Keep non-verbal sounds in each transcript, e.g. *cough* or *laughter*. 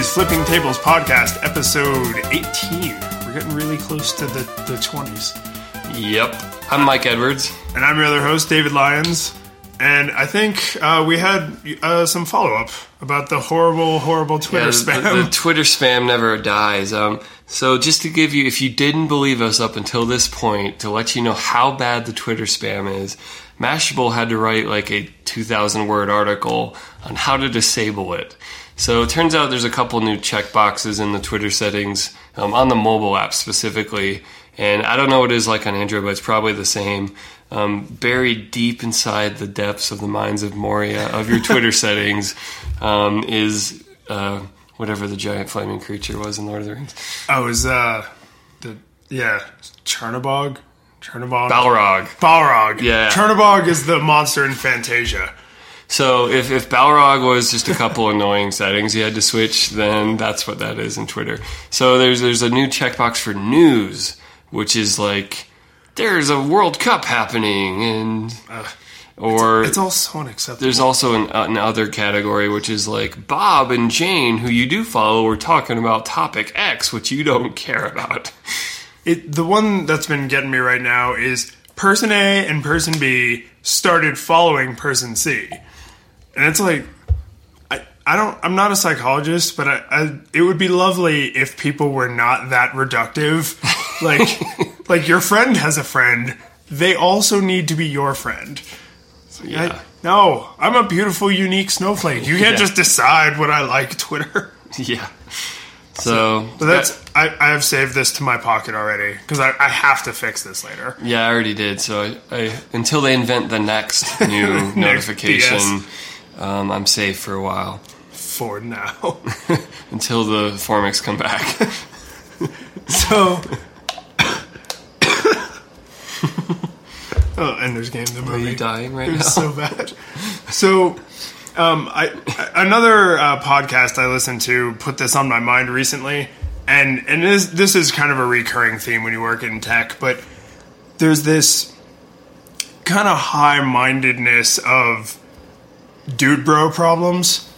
is Flipping Tables Podcast, episode 18. We're getting really close to the, the 20s. Yep. I'm Mike Edwards. And I'm your other host, David Lyons. And I think uh, we had uh, some follow up about the horrible, horrible Twitter Yeah, spam. The, the Twitter spam never dies. Um, so just to give you, if you didn't believe us up until this point, to let you know how bad the Twitter spam is, Mashable had to write like a 2,000 word article on how to disable it. So it turns out there's a couple new checkboxes in the Twitter settings um, on the mobile app specifically, and I don't know what it is like on Android, but it's probably the same. Um, buried deep inside the depths of the mines of Moria of your Twitter *laughs* settings um, is uh, whatever the giant flaming creature was in Lord of the Rings. oh, is uh, the, yeah, Chernobog? Chernobog? Balrog. Balrog. Yeah. Chernobog is the monster in Fantasia. So if, if Balrog was just a couple *laughs* annoying settings you had to switch, then that's what that is in Twitter. So there's there's a new checkbox for news, which is like there's a World Cup happening, and or It's all so unacceptable. there's also an, another category which is like Bob and Jane, who you do follow, were talking about topic X, which you don't care about. It, the one that's been getting me right now is person A and person B started following person C, and it's like I, I don't I'm not a psychologist, but I, I it would be lovely if people were not that reductive. *laughs* Like like your friend has a friend, they also need to be your friend. Yeah. I, no, I'm a beautiful, unique snowflake. You can't Yeah. just decide what I like Twitter. *laughs* yeah. So, But that's I, I have saved this to my pocket already because I, I have to fix this later. Yeah, I already did. So I, I until they invent the next *laughs* new notification, um, I'm safe for a while For now. *laughs* until the Formics come back. *laughs* So. *coughs* oh, Ender's Game, the Are you dying right It now? so bad. So, um, I another uh, podcast I listened to put this on my mind recently, and and this this is kind of a recurring theme when you work in tech, but there's this kind of high mindedness of dude bro problems.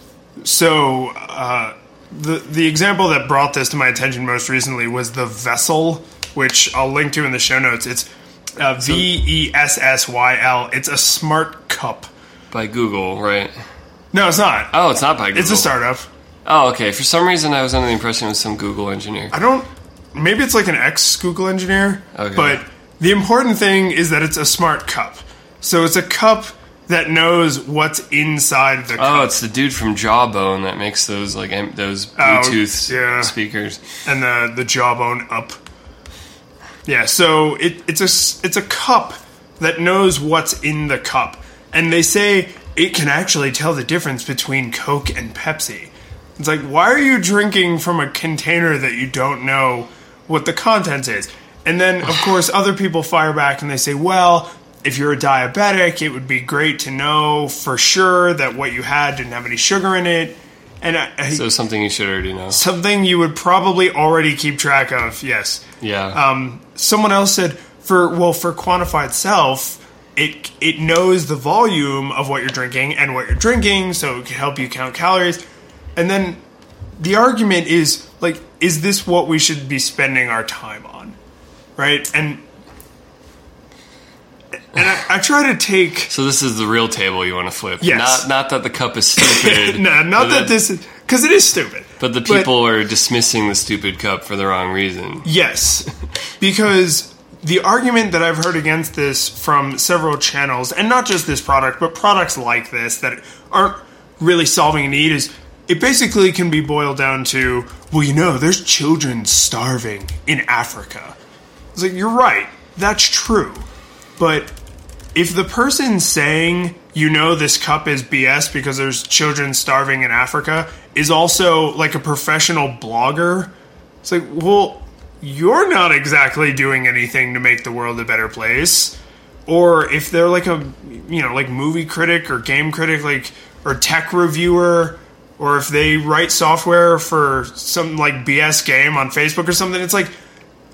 So uh, the the example that brought this to my attention most recently was the Vessyl, which I'll link to in the show notes. It's uh, V E S S Y L. It's a smart cup. by Google, right? No, it's not. Oh, it's not by Google. It's a startup. Oh, okay. For some reason, I was under the impression it was some Google engineer. I don't. Maybe it's like an ex Google engineer. Okay. But the important thing is that it's a smart cup. So it's a cup that knows what's inside the Oh, it's the dude from Jawbone that makes those like em- those Oh, Bluetooth yeah. speakers. and the the jawbone up. Yeah, so it, it's a it's a cup that knows what's in the cup, and they say it can actually tell the difference between Coke and Pepsi. It's like, why are you drinking from a container that you don't know what the contents is? And then, of course, other people fire back and they say, well, if you're a diabetic, it would be great to know for sure that what you had didn't have any sugar in it. And I, So something you should already know. something you would probably already keep track of. Yes. Yeah. Um, someone else said for well for quantified self, it it knows the volume of what you're drinking and what you're drinking, so it can help you count calories. And then the argument is like, is this what we should be spending our time on, right? And and I, I try to take so this is the real table you want to flip. Yes. Not not that the cup is stupid. *laughs* no, not but that this is because it is stupid. But the people are dismissing the stupid cup for the wrong reason. Yes, because the argument that I've heard against this from several channels, and not just this product, but products like this that aren't really solving a need, is it basically can be boiled down to well, you know, there's children starving in Africa. It's like, you're right, that's true. But if the person saying, you know, this cup is BS because there's children starving in Africa is also like a professional blogger, it's like, well, you're not exactly doing anything to make the world a better place. Or if they're like a, you know, like movie critic or game critic, like, or tech reviewer, or if they write software for some like BS game on Facebook or something, it's like,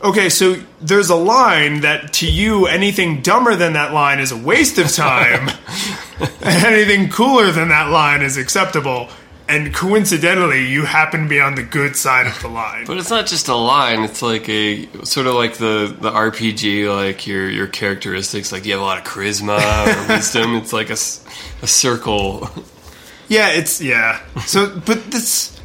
okay, so there's a line that to you, anything dumber than that line is a waste of time, *laughs* and anything cooler than that line is acceptable. and coincidentally, you happen to be on the good side of the line. But it's not just a line. It's like a sort of like the the RPG, like your your characteristics. Like you have a lot of charisma or *laughs* wisdom. It's like a, a circle. yeah, it's yeah. So, but this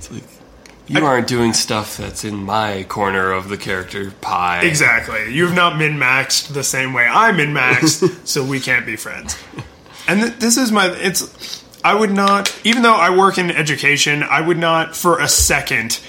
You aren't doing stuff that's in my corner of the character pie. exactly. You've not min maxed the same way I min maxed, *laughs* so we can't be friends. And th- this is my. It's. I would not, even though I work in education, I would not for a second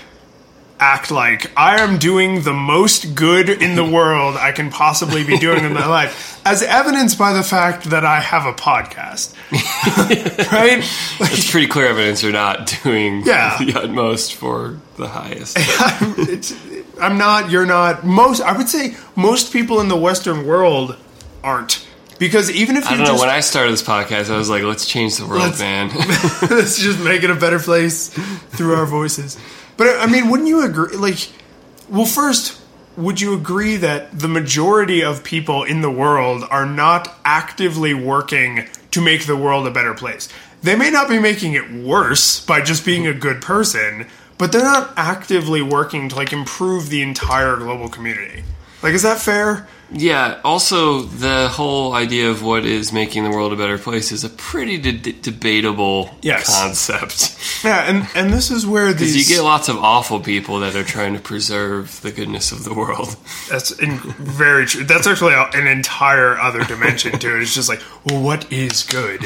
act like I am doing the most good in the world I can possibly be doing in my life, as evidenced by the fact that I have a podcast. *laughs* right? Like, It's pretty clear evidence you're not doing Yeah. the utmost for the highest. *laughs* it's, I'm not, you're not. Most, I would say, most people in the Western world aren't. Because even if you I don't know. just When I started this podcast, I was like, "Let's change the world, Let's- man." *laughs* Let's just make it a better place through our voices. But I mean, wouldn't you agree? Like, well, first, would you agree that the majority of people in the world are not actively working to make the world a better place? They may not be making it worse by just being a good person, but they're not actively working to like improve the entire global community. Like, is that fair? Yeah. Also, the whole idea of what is making the world a better place is a pretty de- debatable Yes. concept. *laughs* Yeah, and and this is where *laughs* these you get lots of awful people that are trying to preserve the goodness of the world. *laughs* That's in, very true. That's actually a- an entire other dimension to it. It's just like, well, what is good?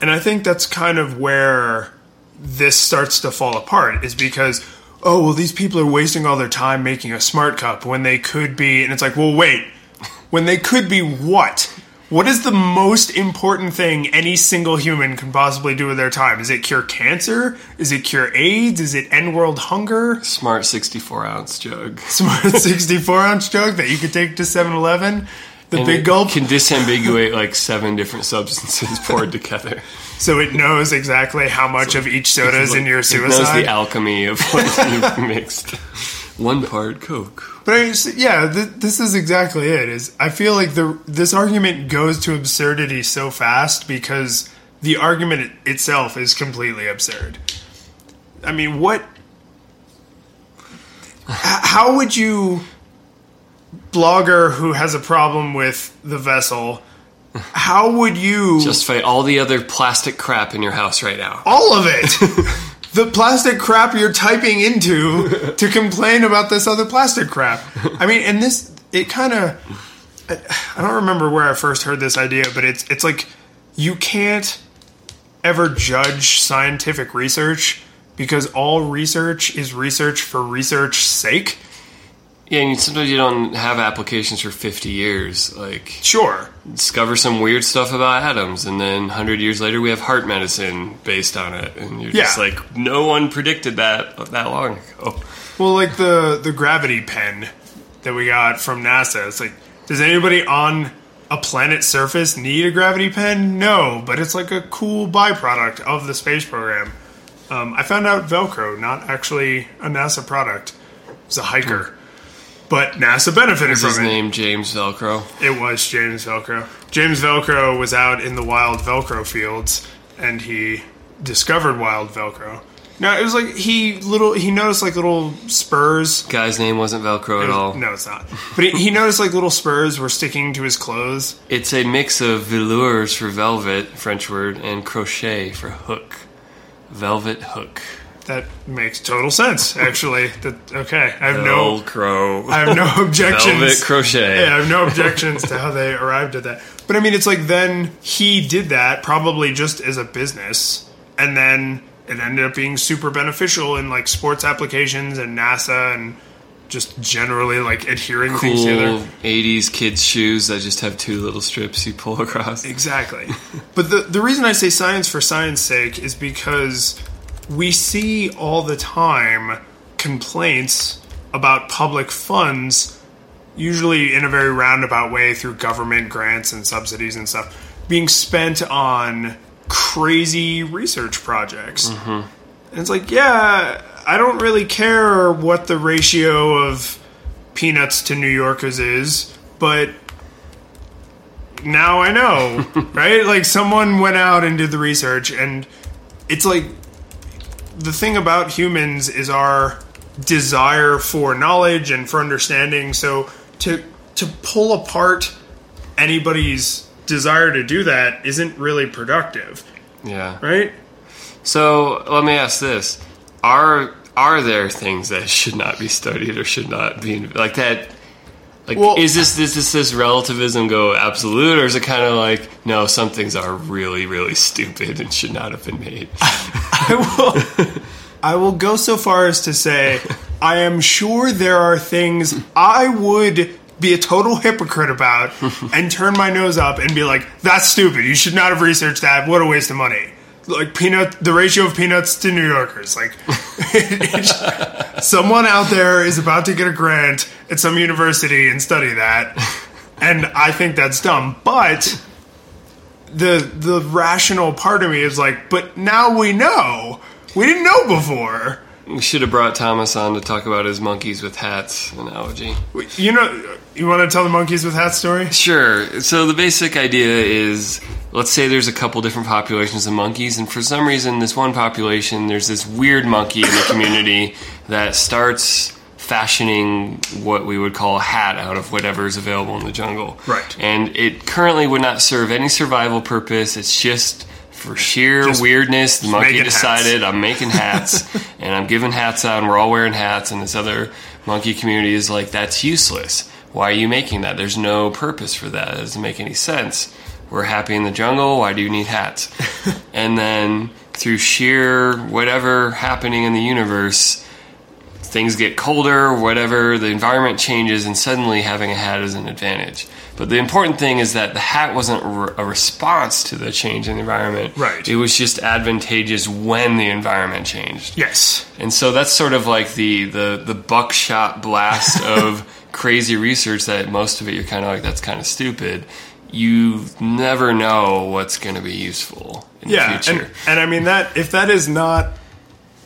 And I think that's kind of where this starts to fall apart is because, oh, well, these people are wasting all their time making a smart cup when they could be. And it's like, well, wait, *laughs* when they could be what? What is the most important thing any single human can possibly do with their time? Is it cure cancer? Is it cure AIDS? Is it end world hunger? Smart 64 ounce jug. *laughs* smart 64 ounce jug that you could take to 7 Eleven. The And big it gulp. can disambiguate like seven different substances *laughs* poured together. so it knows exactly how much of each soda is in your suicide. It knows suicide. the alchemy of what you've *laughs* mixed. One part Coke. but I yeah, th- this is exactly it. Is I feel like the this argument goes to absurdity so fast because the argument itself is completely absurd. I mean, what? h- How would you, blogger who has a problem with the Vessyl? How would you Justify all the other plastic crap in your house right now. all of it. *laughs* the plastic crap you're typing into to complain about this other plastic crap. I mean, and this it kind of I don't remember where I first heard this idea, but it's it's like you can't ever judge scientific research because all research is research for research's sake. Yeah, and sometimes you don't have applications for 50 years. Like, Sure. discover some weird stuff about atoms, and then 100 years later, we have heart medicine based on it. And you're just like, no one predicted that that long ago. Well, like the the gravity pen that we got from NASA. It's like, does anybody on a planet's surface need a gravity pen? No, but it's like a cool byproduct of the space program. Um, I found out Velcro, not actually a NASA product. It was a hiker, but NASA benefited Is from his it. name James Velcro? It was James Velcro. James Velcro was out in the wild Velcro fields, and he discovered wild Velcro. No, it was like he little he noticed like little spurs Guy's name wasn't Velcro at all. no, it's not. But he, he noticed like little spurs were sticking to his clothes. It's a mix of velours for velvet, French word, and crochet for hook. Velvet hook. That makes total sense, actually. That okay. I have no, Velcro. I have no *laughs* objections. Velvet crochet. Yeah, I have no objections to how they arrived at that. But I mean, it's like then he did that probably just as a business, and then it ended up being super beneficial in like sports applications and NASA and just generally like adhering things together. 80s kids' shoes that just have two little strips you pull across. Exactly. but the the reason I say science for science sake is because we see all the time complaints about public funds usually in a very roundabout way through government grants and subsidies and stuff being spent on crazy research projects. Mm-hmm. And it's like, yeah, I don't really care what the ratio of peanuts to New Yorkers is, but now I know, *laughs* right? Like someone went out and did the research, and it's like the thing about humans is our desire for knowledge and for understanding. So to to pull apart anybody's desire to do that isn't really productive, Yeah. right? So let me ask this: Are are there things that should not be studied or should not be like that? Like, Well- is this does this this relativism go absolute, or is it kind of like no, some things are really really stupid and should not have been made? *laughs* I will I will go so far as to say I am sure there are things I would be a total hypocrite about *laughs* and turn my nose up and be like, that's stupid. You should not have researched that. What a waste of money. Like peanut, the ratio of peanuts to New Yorkers. Like, *laughs* someone out there is about to get a grant at some university and study that, and I think that's dumb. But the the rational part of me is like, but now we know. We didn't know before. We should have brought Thomas on to talk about his monkeys with hats analogy. You know, you want to tell the monkeys with hat story? Sure. So the basic idea is let's say there's a couple different populations of monkeys, and for some reason, this one population, there's this weird monkey in the community that starts fashioning what we would call a hat out of whatever is available in the jungle. Right. And it currently would not serve any survival purpose. It's just for sheer Just weirdness. The monkey making hats. decided I'm making hats *laughs* and I'm giving hats out and we're all wearing hats and this other monkey community is like that's useless. Why are you making that? There's no purpose for that. It doesn't make any sense. We're happy in the jungle. Why do you need hats? *laughs* and then through sheer whatever happening in the universe, things get colder, whatever, the environment changes, and suddenly having a hat is an advantage. But the important thing is that the hat wasn't a response to the change in the environment. Right. It was just advantageous when the environment changed. Yes. And so that's sort of like the the, the buckshot blast *laughs* of crazy research that most of it you're kind of like that's kind of stupid. You never know what's going to be useful in Yeah, the future. and, and I mean that if that is not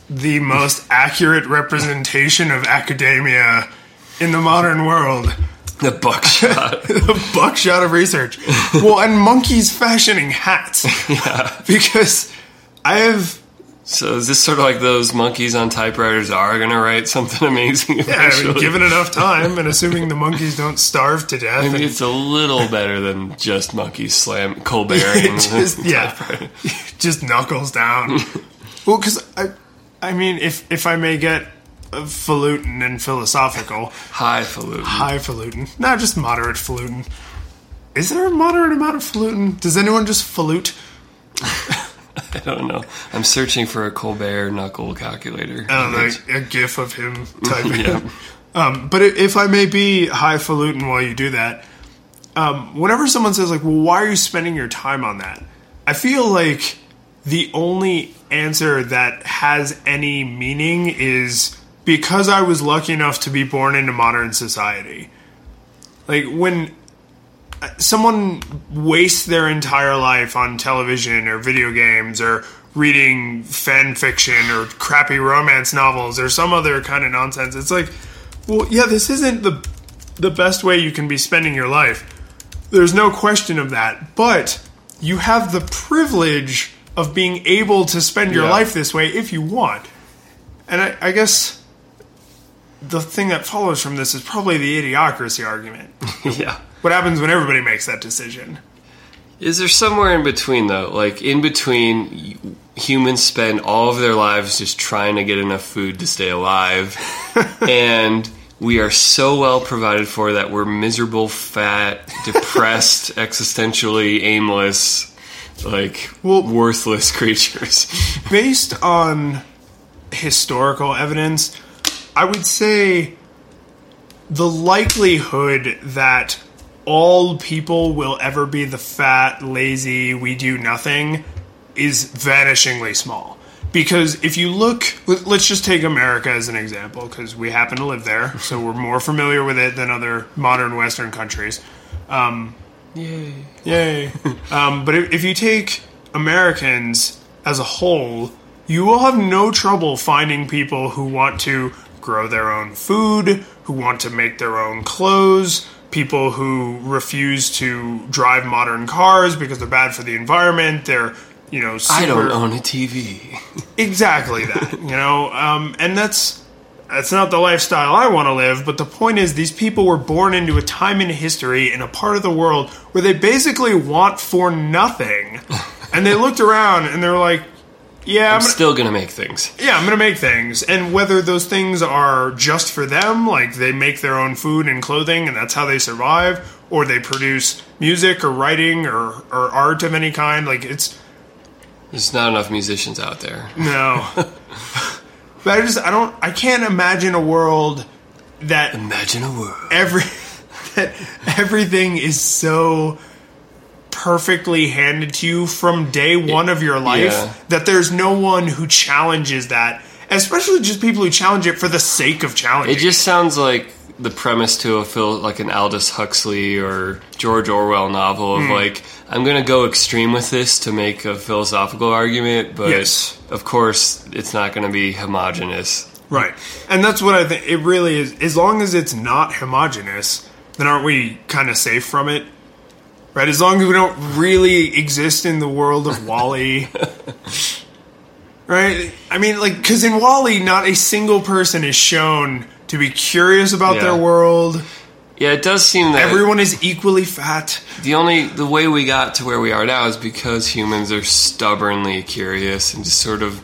the most accurate representation of academia in the modern world, the buckshot. *laughs* the buckshot of research. Well, and monkeys fashioning hats. *laughs* yeah. Because I have So is this sort of like those monkeys on typewriters are going to write something *laughs* amazing yeah, I mean, given enough time and assuming the monkeys don't starve to death. Maybe and- it's a little better than just monkeys slam Colbert. Just yeah, just knuckles down. well, because I, I mean, if if I may get falutin and philosophical, highfalutin. highfalutin, not just moderate falutin. Is there a moderate amount of falutin? Does anyone just falute? *laughs* I don't know. I'm searching for a Colbert knuckle calculator. I don't a gif of him *laughs* typing. Yeah. Um, but if I may be highfalutin while you do that, um, whenever someone says like, "Well, why are you spending your time on that?" I feel like the only answer that has any meaning is because I was lucky enough to be born into modern society. Like when uh, someone wastes their entire life on television or video games or reading fan fiction or crappy romance novels or some other kind of nonsense, it's like, well, yeah, this isn't the the best way you can be spending your life. There's no question of that, but you have the privilege of being able to spend your Yeah. life this way if you want. And I, I guess the thing that follows from this is probably the idiocracy argument. *laughs* yeah. What happens when everybody makes that decision? Is there somewhere in between though? Like in between, humans spend all of their lives just trying to get enough food to stay alive, *laughs* and we are so well provided for that we're miserable, fat, *laughs* depressed, existentially aimless, like Well- worthless *laughs* creatures. Based on historical evidence, I would say the likelihood that all people will ever be the fat, lazy, we do nothing is vanishingly small. Because if you look, let- let's just take America as an example, because we happen to live there, so we're more familiar with it than other modern Western countries. Um, Yay! Yay. um, but if, if you take Americans as a whole, you will have no trouble finding people who want to grow their own food, who want to make their own clothes, people who refuse to drive modern cars because they're bad for the environment. They're, you know, super, I don't own a TV. exactly that. you know, um, and that's that's not the lifestyle I want to live. But the point is, these people were born into a time in history in a part of the world where they basically want for nothing, *laughs* and they looked around and they were like, "Yeah, I'm, I'm gonna, still gonna make things. yeah, I'm gonna make things." And whether those things are just for them, like they make their own food and clothing, and that's how they survive, or they produce music or writing or or art of any kind, like it's There's not enough musicians out there. No. *laughs* but I just I don't I can't imagine a world that Imagine a world. every *laughs* that everything is so perfectly handed to you from day one of your life Yeah. that there's no one who challenges that. Especially just people who challenge it for the sake of challenging. It just sounds like the premise to a Phil, like an Aldous Huxley or George Orwell novel of hmm. like, I'm going to go extreme with this to make a philosophical argument, but Yes. of course, it's not going to be homogenous. Right. And that's what I think it really is. As long as it's not homogenous, then aren't we kind of safe from it? Right? As long as we don't really exist in the world of WALL-E. *laughs* right? I mean, like, because in WALL-E, not a single person is shown to be curious about Yeah. their world. Yeah, it does seem that Everyone is equally fat. the only the way we got to where we are now is because humans are stubbornly curious and just sort of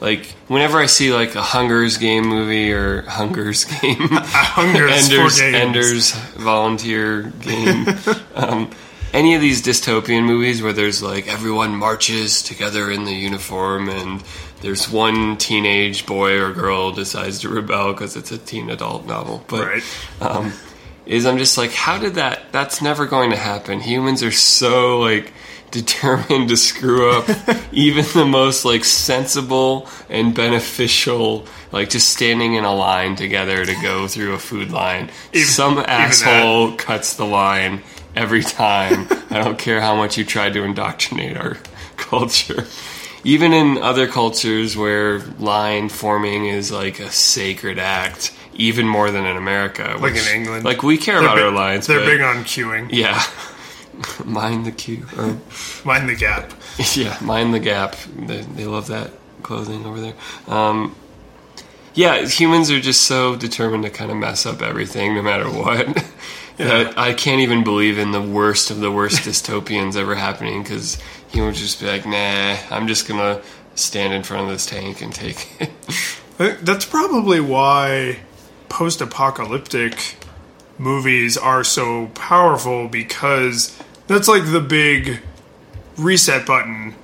like whenever I see like a Hunger's game movie or Hunger's game, Hunger is for Ender's. Ender's volunteer game. *laughs* um, any of these dystopian movies where there's like everyone marches together in the uniform and there's one teenage boy or girl decides to rebel because it's a teen adult novel. But Right. um, is I'm just like, how did that? That's never going to happen. Humans are so like determined to screw up *laughs* even the most like sensible and beneficial like just standing in a line together to go through a food line Even- some asshole cuts the line every time i don't care how much you try to indoctrinate our *laughs* culture even in other cultures where line forming is like a sacred act even more than in america Like in England. like we care They're about big- our lines They're but- big on queuing. yeah *laughs* mind the queue. or Mind the gap. *laughs* yeah, mind the gap. They, they love that clothing over there. Um, yeah, humans are just so determined to kind of mess up everything, no matter what. I can't even believe in the worst of the worst *laughs* dystopians ever happening because he would just be like, nah, I'm just gonna stand in front of this tank and take *laughs* it. That's probably why post apocalyptic movies are so powerful because that's like the big reset button.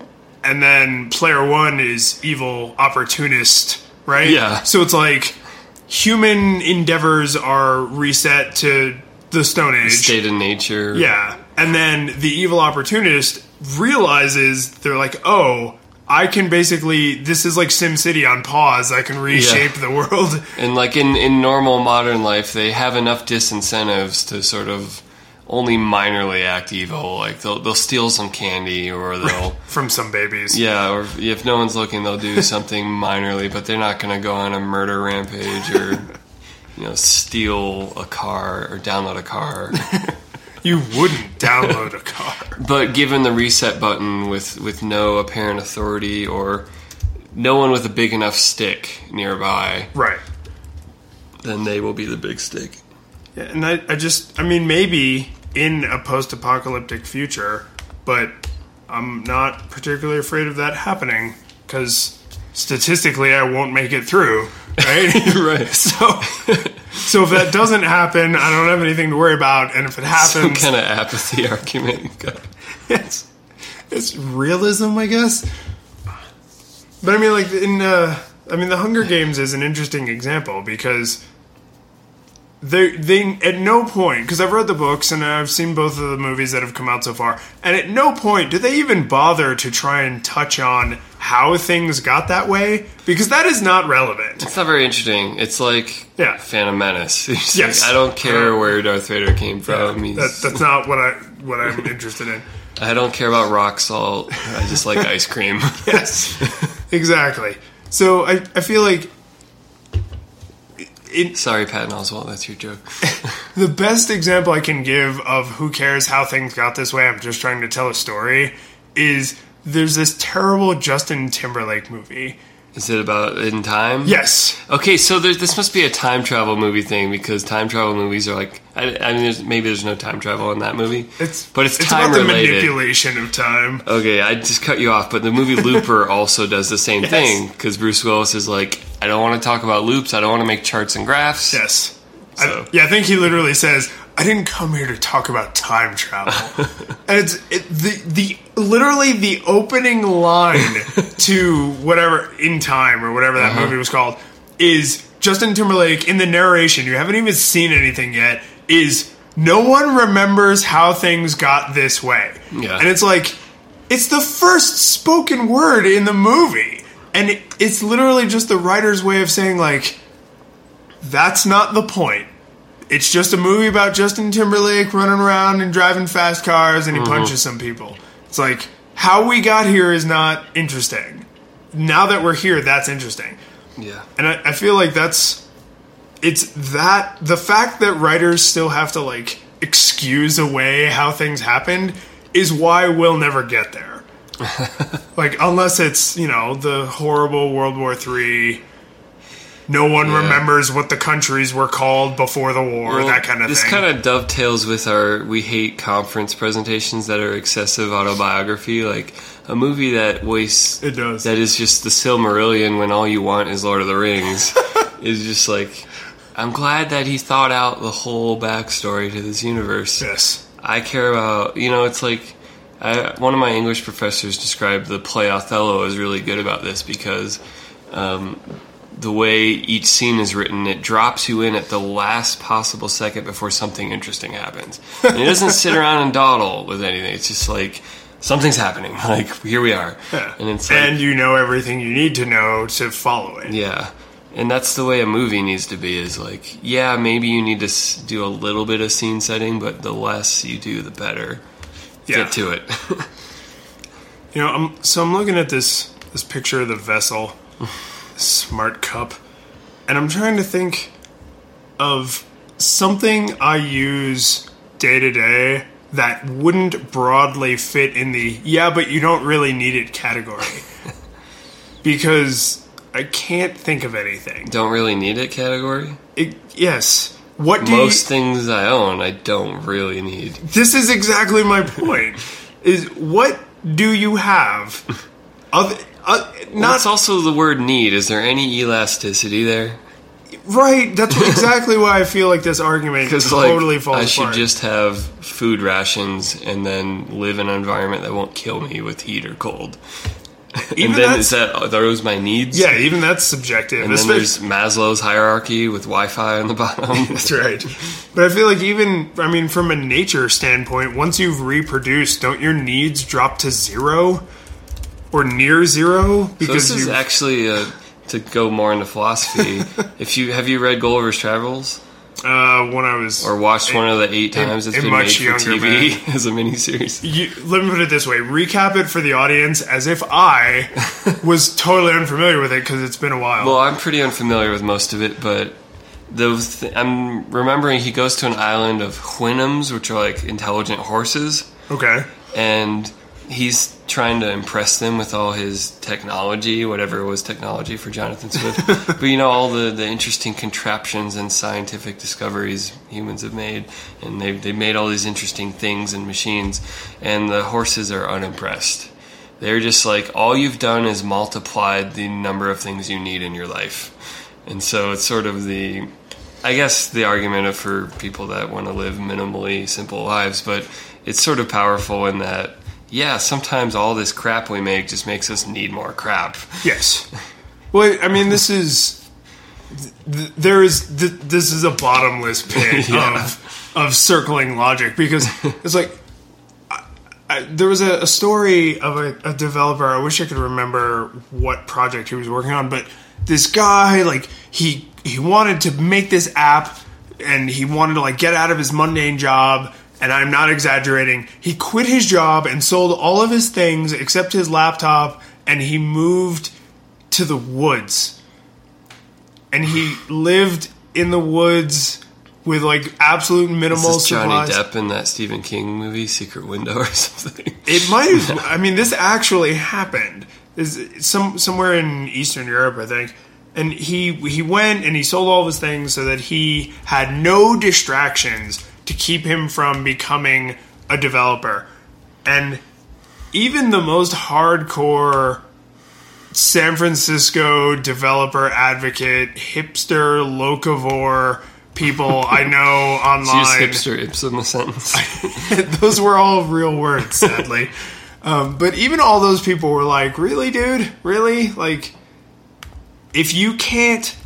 And then player one is evil opportunist, right? Yeah. So it's like human endeavors are reset to the Stone Age. State of nature. Yeah. And then the evil opportunist realizes they're like, oh, I can basically, this is like Sim City on pause. I can reshape the world. *laughs* And like in, in normal modern life, they have enough disincentives to sort of only minorly act evil. Like they'll they'll steal some candy or *laughs* they'll from some babies. yeah, or if no one's looking, they'll do something *laughs* minorly, but they're not going to go on a murder rampage or you know steal a car or download a car. *laughs* You wouldn't download a car. but given the reset button with with no apparent authority or no one with a big enough stick nearby, Right. then they will be the big stick. Yeah, and I, I just, I mean, maybe in a post apocalyptic future, but I'm not particularly afraid of that happening because statistically I won't make it through. Right? *laughs* *laughs* Right. So, so if that doesn't happen, I don't have anything to worry about. And if it Some happens, kind of apathy *laughs* argument. it's it's realism, I guess. But I mean, like in, uh, I mean, the Hunger Games is an interesting example because they they at no point because I've read the books and I've seen both of the movies that have come out so far, and at no point do they even bother to try and touch on how things got that way because that is not relevant. It's not very interesting. It's like Yeah. Phantom Menace. *laughs* It's Yes. like, I don't care where Darth Vader came from. He's, That, that's not what I what I'm interested in. *laughs* I don't care about rock salt. I just like *laughs* ice cream. Yes, exactly. So I, I feel like it, Sorry, Patton Oswalt, that's your joke. *laughs* the best example I can give of who cares how things got this way, I'm just trying to tell a story, is there's this terrible Justin Timberlake movie. Is it about in time? Yes. Okay, so there, this must be a time travel movie thing because time travel movies are like. I, I mean, there's, maybe there's no time travel in that movie. It's but it's, it's time about the related. manipulation of time. Okay, I just cut you off, but the movie Looper *laughs* also does the same Yes. thing because Bruce Willis is like, I don't want to talk about loops. I don't want to make charts and graphs. Yes. So- I, yeah, I think he literally says, "I didn't come here to talk about time travel." *laughs* and it's it, the the literally the opening line *laughs* to whatever in time or whatever that Uh-huh. movie was called is Justin Timberlake in the narration. You haven't even seen anything yet. Is no one remembers how things got this way? Yeah. and it's like it's the first spoken word in the movie, and it, it's literally just the writer's way of saying like that's not the point. It's just a movie about Justin Timberlake running around and driving fast cars and he mm-hmm. punches some people. It's like how we got here is not interesting. Now that we're here, that's interesting. Yeah. And I, I feel like that's it's that the fact that writers still have to like excuse away how things happened is why we'll never get there. *laughs* like unless it's, you know, the horrible World War Three no one Yeah. remembers what the countries were called before the war, Well, that kind of this thing. This kind of dovetails with our we hate conference presentations that are excessive autobiography, like a movie that wastes It does. that is just the Silmarillion when all you want is Lord of the Rings *laughs* is just like I'm glad that he thought out the whole backstory to this universe. yes. I care about you know it's like I, one of my English professors described the play Othello as really good about this because um, the way each scene is written, it drops you in at the last possible second before something interesting happens. And it doesn't sit around and dawdle with anything. It's just like something's happening. *laughs* Like here we are, Yeah. and it's like, and you know everything you need to know to follow it. yeah. And that's the way a movie needs to be. Is like, yeah, maybe you need to do a little bit of scene setting, but the less you do, the better. Yeah. Get to it. You know, I'm, so I'm looking at this this picture of the Vessyl, *laughs* smart cup, and I'm trying to think of something I use day to day that wouldn't broadly fit in the yeah, but you don't really need it category. *laughs* because I can't think of anything. don't really need it category. It, yes. What do Most you, things I own, I don't really need. This is exactly my point. *laughs* is what do you have? Other, uh, not That's also the word need. Is there any elasticity there? right. That's exactly why I feel like this argument Because like totally falls I should apart. just have food rations and then live in an environment that won't kill me with heat or cold. *laughs* Even and then that's- is that are those my needs? yeah, even that's subjective. And then especially- there's Maslow's hierarchy with Wi-Fi on the bottom. *laughs* That's right. But I feel like even I mean from a nature standpoint, once you've reproduced, don't your needs drop to zero or near zero So because this is you actually uh, to go more into philosophy. *laughs* if you have you read Gulliver's Travels uh, when I was or watched one of the eight a- times it's a been much made for TV *laughs* as a miniseries? you, let me put it this way: recap it for the audience as if I *laughs* was totally unfamiliar with it because it's been a while. Well, I'm pretty unfamiliar with most of it, but the th- I'm remembering he goes to an island of Houyhnhnms, which are like intelligent horses, okay, and he's trying to impress them with all his technology, whatever it was technology for Jonathan Swift. *laughs* but you know, all the, the interesting contraptions and scientific discoveries humans have made, and they've, they've made all these interesting things and machines, and the horses are unimpressed. They're just like, all you've done is multiplied the number of things you need in your life. And so it's sort of the, I guess, the argument for people that want to live minimally simple lives, but it's sort of powerful in that, yeah, sometimes all this crap we make just makes us need more crap. *laughs* yes. Well, I mean, this is th- there is th- this is a bottomless pit *laughs* Yeah. of of circling logic because *laughs* it's like. I, I, there was a, a story of a, a developer. I wish I could remember what project he was working on, but this guy, like he he wanted to make this app, and he wanted to like get out of his mundane job. And I'm not exaggerating. He quit his job and sold all of his things except his laptop, and he moved to the woods. And he *sighs* lived in the woods with like absolute minimal Is Johnny supplies. Depp in that Stephen King movie, Secret Window or *laughs* something? It might have. I mean, this actually happened. Is some somewhere in Eastern Europe, I think. And he he went and he sold all of his things so that he had no distractions to keep him from becoming a developer. And even the most hardcore San Francisco developer advocate, hipster, locavore people *laughs* I know online. Use hipster ipsum a sentence. *laughs* those were all real words, sadly. um, but even all those people were like, "Really, dude? Really? Like, if you can't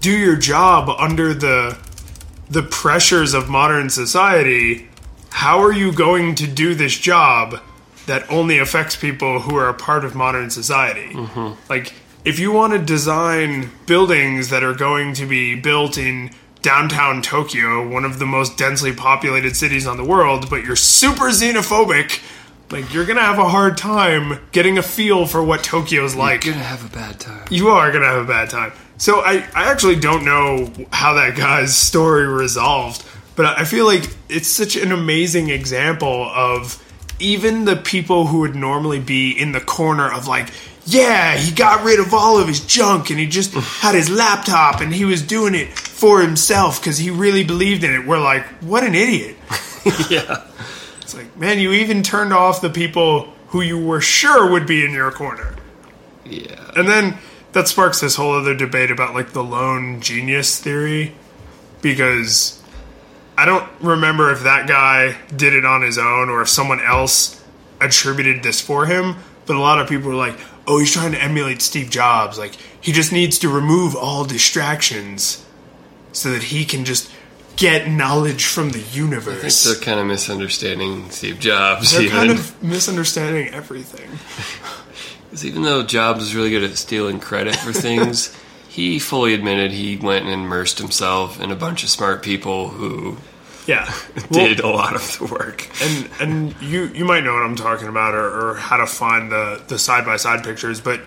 do your job under the the pressures of modern society, how are you going to do this job that only affects people who are a part of modern society? Mm-hmm. Like, if you want to design buildings that are going to be built in downtown Tokyo, one of the most densely populated cities on the world, but you're super xenophobic, like you're gonna have a hard time getting a feel for what Tokyo's like. You're gonna have a bad time. You are gonna have a bad time. So I, I actually don't know how that guy's story resolved, but I feel like it's such an amazing example of even the people who would normally be in the corner of like, yeah, he got rid of all of his junk and he just had his laptop and he was doing it for himself because he really believed in it. We're like, what an idiot. *laughs* yeah. It's like, man, you even turned off the people who you were sure would be in your corner. Yeah. And then that sparks this whole other debate about like the lone genius theory because I don't remember if that guy did it on his own or if someone else attributed this for him, but a lot of people were like, "Oh, he's trying to emulate Steve Jobs. Like he just needs to remove all distractions so that he can just get knowledge from the I think universe." they're kind of misunderstanding Steve Jobs. They're even. kind of misunderstanding everything. *laughs* 'Cause even though Jobs was really good at stealing credit for things, *laughs* he fully admitted he went and immersed himself in a bunch of smart people who Yeah. *laughs* Well- did a lot of the work. and and you you might know what I'm talking about or, or how to find the the side by side pictures, but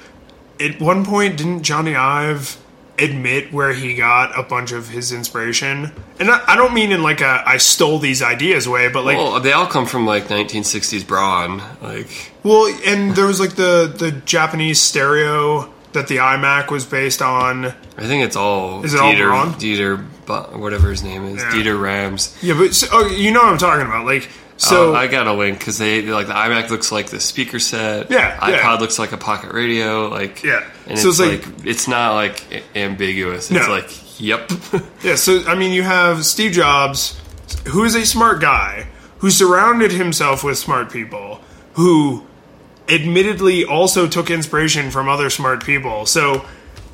at one point didn't Johnny Ive admit where he got a bunch of his inspiration? And I, I don't mean in like a I stole these ideas way, but like Well, they all come from like 1960s Braun. Like, well, and there was like the the Japanese stereo that the iMac was based on. I think it's all Is it all Dieter, Braun? Dieter, whatever his name is, Yeah. Dieter Rams. Yeah, but so, oh, you know what I'm talking about, like so. Oh, I got a link because they like the iMac looks like the speaker set. Yeah, iPod yeah. looks like a pocket radio. Like, Yeah. and So it's, it's like, like- it's not like ambiguous. It's No. like, yep. *laughs* Yeah, so I mean, you have Steve Jobs, who is a smart guy, who surrounded himself with smart people, who admittedly also took inspiration from other smart people. So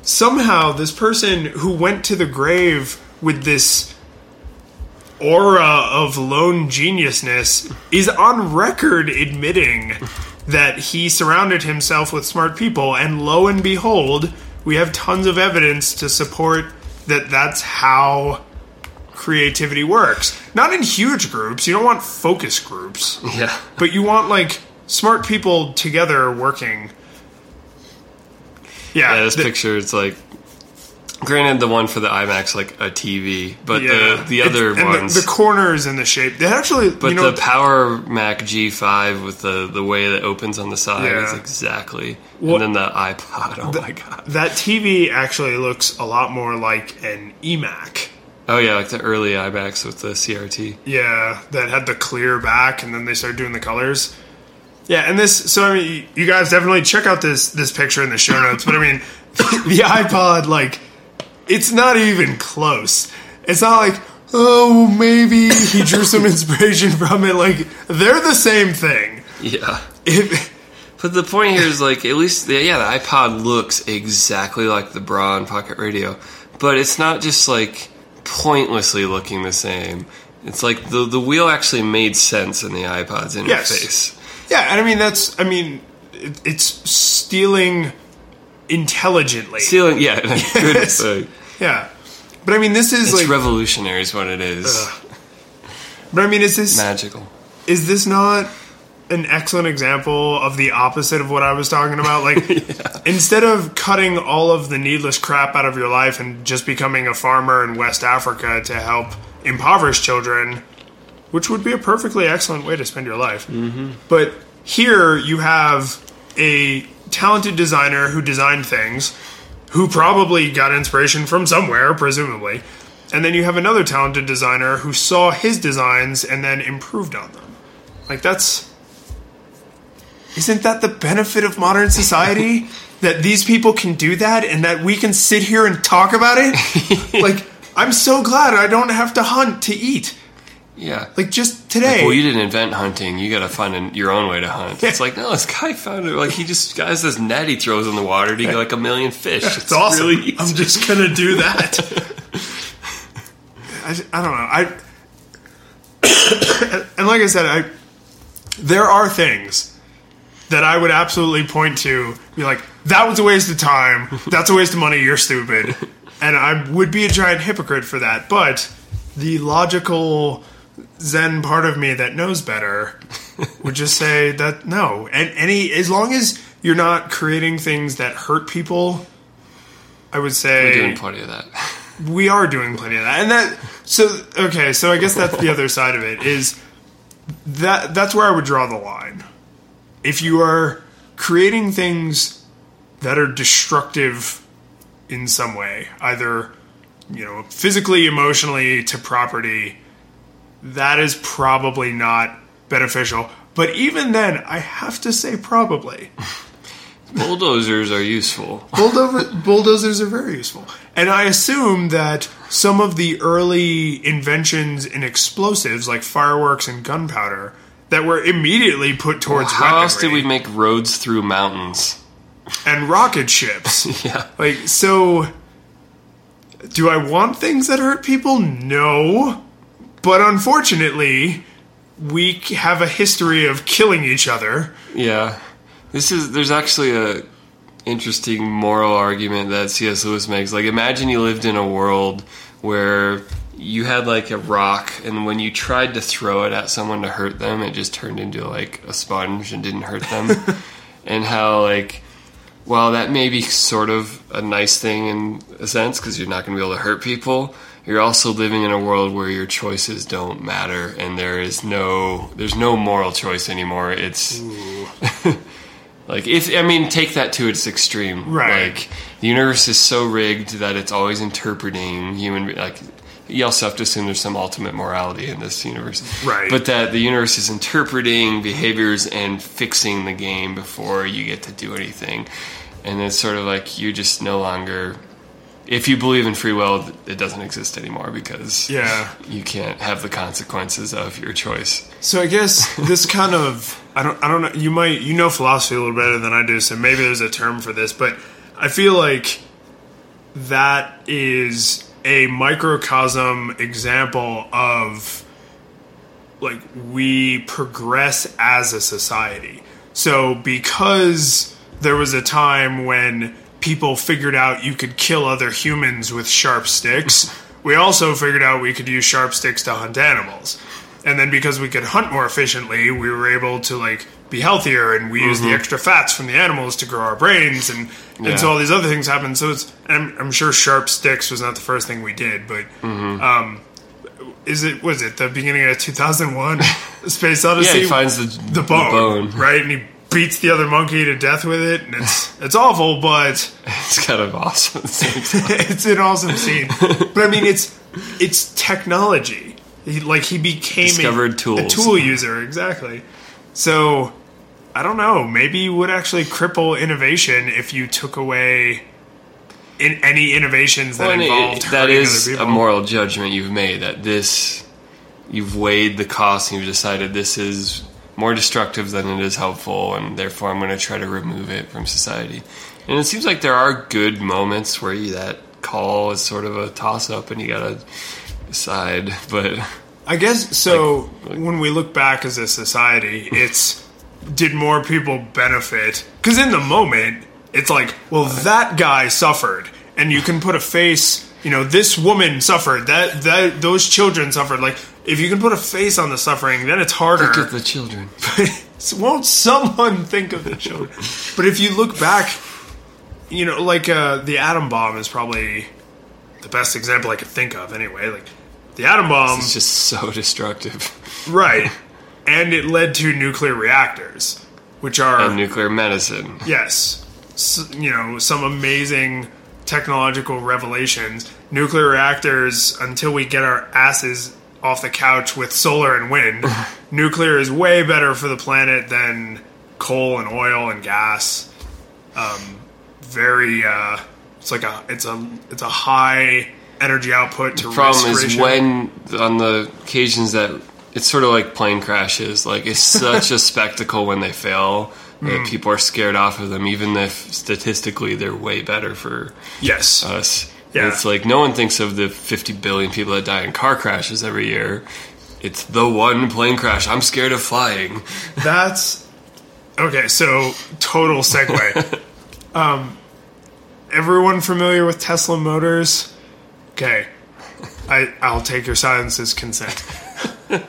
somehow, this person who went to the grave with this aura of lone geniusness is on record admitting that he surrounded himself with smart people, and lo and behold, we have tons of evidence to support that that's how creativity works. Not in huge groups, you don't want focus groups, yeah. but you want like smart people together working. Yeah, Yeah, this the- picture, it's like, granted, the one for the iMac's like a TV, but yeah. the the other It's- ones. the, the corners and the shape. They actually, but you know, the Power Mac G5 with the, the way that opens on the side Yeah. is exactly. What- and then the iPod. Oh my god. that TV actually looks a lot more like an eMac. Oh yeah, like the early iMacs with the CRT. Yeah, that had the clear back, and then they started doing the colors. Yeah, and this. So I mean, you guys definitely check out this this picture in the show notes. But I mean, *coughs* the iPod, like, it's not even close. It's not like, oh, maybe he drew some *laughs* inspiration from it. Like, they're the same thing. Yeah. If, But the point here is like at least the, yeah the iPod looks exactly like the bra Braun Pocket Radio, but it's not just like pointlessly looking the same. It's like the the wheel actually made sense in the iPod's interface. Yes. yeah, and I mean that's. I mean, it, it's stealing intelligently. Stealing, yeah, *laughs* good Yes. way. yeah, but I mean, this is It's like. revolutionary, is what it is. but I mean, is this Magical. is this not an excellent example of the opposite of what I was talking about. *laughs* Like, instead of cutting all of the needless crap out of your life and just becoming a farmer in West Africa to help impoverished children, which would be a perfectly excellent way to spend your life. Mm-hmm. But here you have a talented designer who designed things, who probably got inspiration from somewhere, presumably. And then you have another talented designer who saw his designs and then improved on them. Like, that's. Isn't that the benefit of modern society? *laughs* that these people can do that and that we can sit here and talk about it? *laughs* like, I'm so glad I don't have to hunt to eat. Yeah. Like, just today. well, you didn't invent hunting. You got to find an, your own way to hunt. It's like, no, this guy found it. Like, he just has this net he throws in the water to get like a million fish. It's awesome. I'm just gonna do that. *laughs* I, I don't know. I *coughs* and like I said, I there are things that I would absolutely point to, be like, that was a waste of time. That's a waste of money. You're stupid, *laughs* and I would be a giant hypocrite for that. But the logical Zen part of me that knows better would just say that no, and any as long as you're not creating things that hurt people, I would say We're doing plenty of that. *laughs* we are doing plenty of that. And that so okay so i guess that's the other side of it is that that's where i would draw the line. If you are creating things that are destructive in some way either you know physically emotionally to property that is probably not beneficial but even then i have to say probably *laughs* Bulldozers are useful. *laughs* Bulldozer, bulldozers are very useful. And I assume that some of the early inventions in explosives, like fireworks and gunpowder, that were immediately put towards How else did we make roads through mountains? and rocket ships. *laughs* Yeah. like, so, do I want things that hurt people? No. But unfortunately, we have a history of killing each other. Yeah. This is there's actually a interesting moral argument that C.S. Lewis makes. Like imagine you lived in a world where you had like a rock and when you tried to throw it at someone to hurt them, it just turned into like a sponge and didn't hurt them. *laughs* and how like while that may be sort of a nice thing in a sense because you're not going to be able to hurt people, you're also living in a world where your choices don't matter and there is no there's no moral choice anymore. It's *laughs* like if I mean take that to its extreme. Right. Like the universe is so rigged that it's always interpreting human like you also have to assume there's some ultimate morality in this universe. Right. But that the universe is interpreting behaviors and fixing the game before you get to do anything. And it's sort of like you just no longer if you believe in free will, it doesn't exist anymore because Yeah. you can't have the consequences of your choice. So I guess this kind of I don't I don't know you might you know philosophy a little better than I do so maybe there's a term for this but I feel like that is a microcosm example of like we progress as a society. So because there was a time when people figured out you could kill other humans with sharp sticks, *laughs* we also figured out we could use sharp sticks to hunt animals. And then because we could hunt more efficiently, we were able to like be healthier and we use the extra fats from the animals to grow our brains and, and so all these other things happen. So it's I'm, I'm sure sharp sticks was not the first thing we did, but um is it was it the beginning of 2001 *laughs* Space Odyssey? Yeah, he finds the the bone, right? And he beats the other monkey to death with it, and it's *laughs* it's awful, but It's kind of awesome. at the same *laughs* time. it's an awesome scene. But I mean, it's it's technology. He, like he became a, Discovered a tools. tool user, exactly. So I don't know. Maybe you would actually cripple innovation if you took away in any innovations that Well, and it- involved that hurting a moral judgment you've made that this you've weighed the cost and you've decided this is more destructive than it is helpful and therefore I'm going to try to remove it from society. And it seems like there are good moments where you, that call is sort of a toss up and you got to decide, but I guess so. like- when we look back as a society, it's did more people benefit? Because in the moment, it's like, well, that guy suffered, and you can put a face. You know, this woman suffered. That that those children suffered. Like, if you can put a face on the suffering, then it's harder. look at the children. *laughs* But Won't someone think of the children? But if you look back, you know, like uh, the atom bomb is probably the best example I could think of. Anyway, like the atom bomb, is just so *laughs* destructive. right? And it led to nuclear reactors, which are And nuclear medicine. yes, s- you know, some amazing technological revelations. Nuclear reactors, until we get our asses off the couch with solar and wind, *laughs* nuclear is way better for the planet than coal and oil and gas. Um, very, uh, it's like a, it's a, it's a high energy output to Problem risk is when on the occasions that it's sort of like plane crashes. Like it's such a *laughs* spectacle when they fail Mm. that people are scared off of them, even if statistically they're way better for yes, us. Yeah. It's like no one thinks of the 50 billion people that die in car crashes every year. It's the one plane crash. I'm scared of flying. *laughs* That's okay. So total segue. *laughs* um, everyone familiar with Tesla Motors? Okay, I I'll take your silence as consent. *laughs*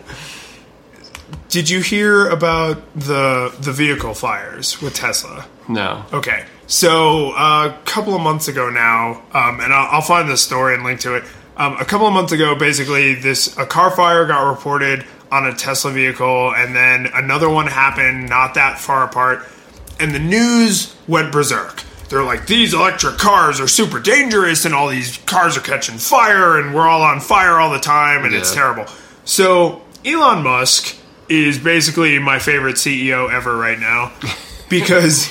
Did you hear about the the vehicle fires with Tesla? No. Okay, so uh, a couple of months ago now, um, and I'll, I'll find the story and link to it. Um, a couple of months ago, basically, this a car fire got reported on a Tesla vehicle, and then another one happened not that far apart, and the news went berserk. They're like, these electric cars are super dangerous, and all these cars are catching fire, and we're all on fire all the time, and it's terrible. So Elon Musk is basically my favorite CEO ever right now *laughs* because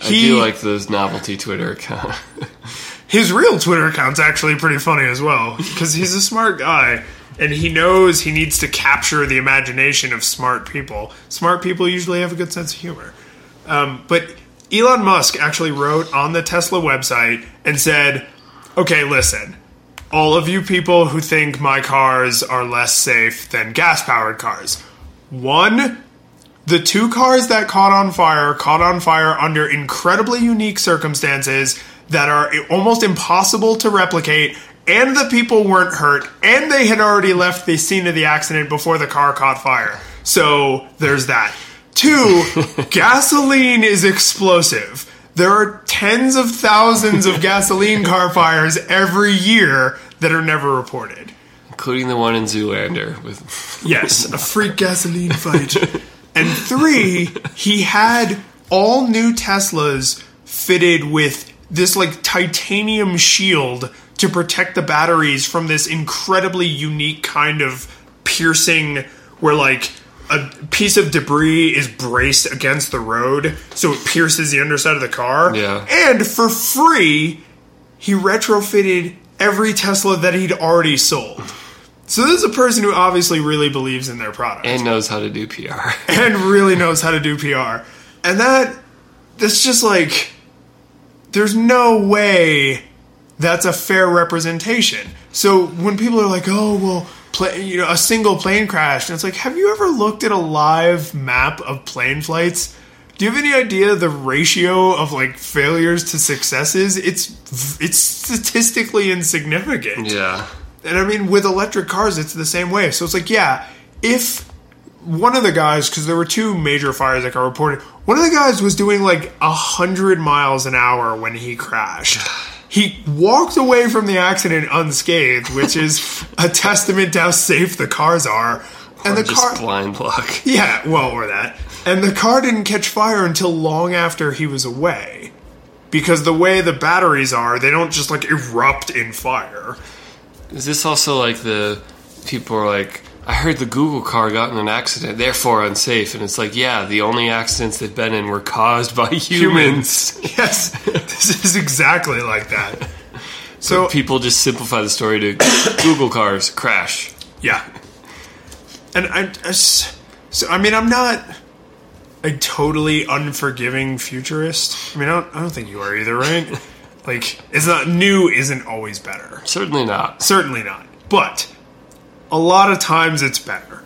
I he do like those novelty Twitter account. *laughs* his real Twitter account's actually pretty funny as well because he's a smart guy and he knows he needs to capture the imagination of smart people. Smart people usually have a good sense of humor. Um, but Elon Musk actually wrote on the Tesla website and said, okay, listen, all of you people who think my cars are less safe than gas powered cars. One, the two cars that caught on fire caught on fire under incredibly unique circumstances that are almost impossible to replicate, and the people weren't hurt, and they had already left the scene of the accident before the car caught fire. So there's that. Two, *laughs* gasoline is explosive. There are tens of thousands of gasoline car fires every year that are never reported. Including the one in Zoolander with *laughs* Yes, a freak gasoline fight. and three, he had all new Teslas fitted with this like titanium shield to protect the batteries from this incredibly unique kind of piercing where like a piece of debris is braced against the road so it pierces the underside of the car. Yeah. And for free, he retrofitted every Tesla that he'd already sold. So this is a person who obviously really believes in their product and knows how to do PR. *laughs* and really knows how to do PR. And that that's just like there's no way that's a fair representation. So when people are like, "Oh, well, play, you know, a single plane crash," and it's like, have you ever looked at a live map of plane flights? Do you have any idea the ratio of like failures to successes? It's it's statistically insignificant. yeah. And I mean, with electric cars, it's the same way. So it's like, yeah, if one of the guys, because there were two major fires that got reported, one of the guys was doing like a hundred miles an hour when he crashed. He walked away from the accident unscathed, which is a testament to how safe the cars are. And the just car, blind block. yeah, well, or that. And the car didn't catch fire until long after he was away. Because the way the batteries are, they don't just like erupt in fire. Is this also like the people are like, I heard the Google car got in an accident, therefore unsafe. And it's like, yeah, the only accidents they've been in were caused by humans. *laughs* Yes, this is exactly like that. So People just simplify the story to *coughs* Google cars crash. yeah, and I, I so I mean I'm not a totally unforgiving futurist. I mean I don't, I don't think you are either, right? *laughs* like it's not new isn't always better. Certainly not. Certainly not. But a lot of times it's better.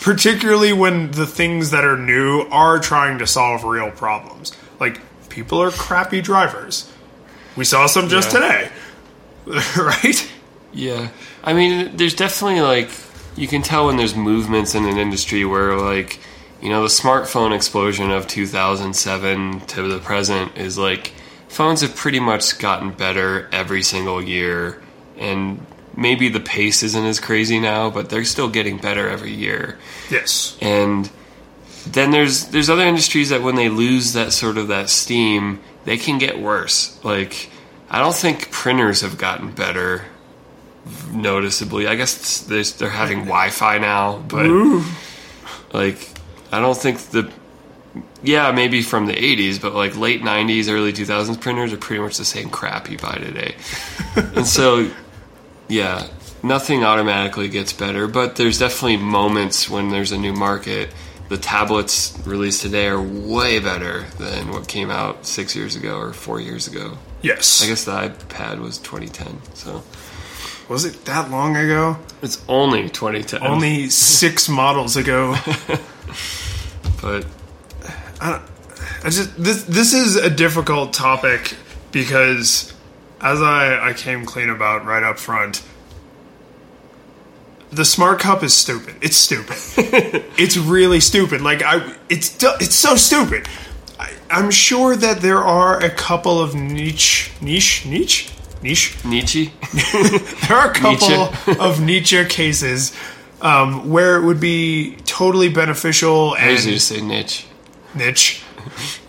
Particularly when the things that are new are trying to solve real problems. Like, people are crappy drivers. We saw some just Yeah. today. *laughs* right? Yeah. I mean, there's definitely like, you can tell when there's movements in an industry where like, you know, the smartphone explosion of 2007 to the present is like phones have pretty much gotten better every single year, and maybe the pace isn't as crazy now, but they're still getting better every year. Yes. And then there's there's other industries that when they lose that sort of that steam, they can get worse. Like I don't think printers have gotten better noticeably. I guess they're having Wi-Fi now, but like I don't think the yeah maybe from the 80s, but like late 90s, early 2000s printers are pretty much the same crap you buy today. *laughs* and so yeah, nothing automatically gets better, but there's definitely moments when there's a new market. The tablets released today are way better than what came out six years ago or four years ago. Yes. I guess the iPad was 2010, so Was it that long ago? it's only 2010. Only *laughs* six models ago. *laughs* but I just this this is a difficult topic because as I, I came clean about right up front, the smart cup is stupid. It's stupid. *laughs* it's really stupid. Like I, it's it's so stupid. I, I'm sure that there are a couple of niche niche niche niche Nietzsche, *laughs* there are a couple Nietzsche. of Nietzsche cases um, where it would be totally beneficial and just say niche. niche.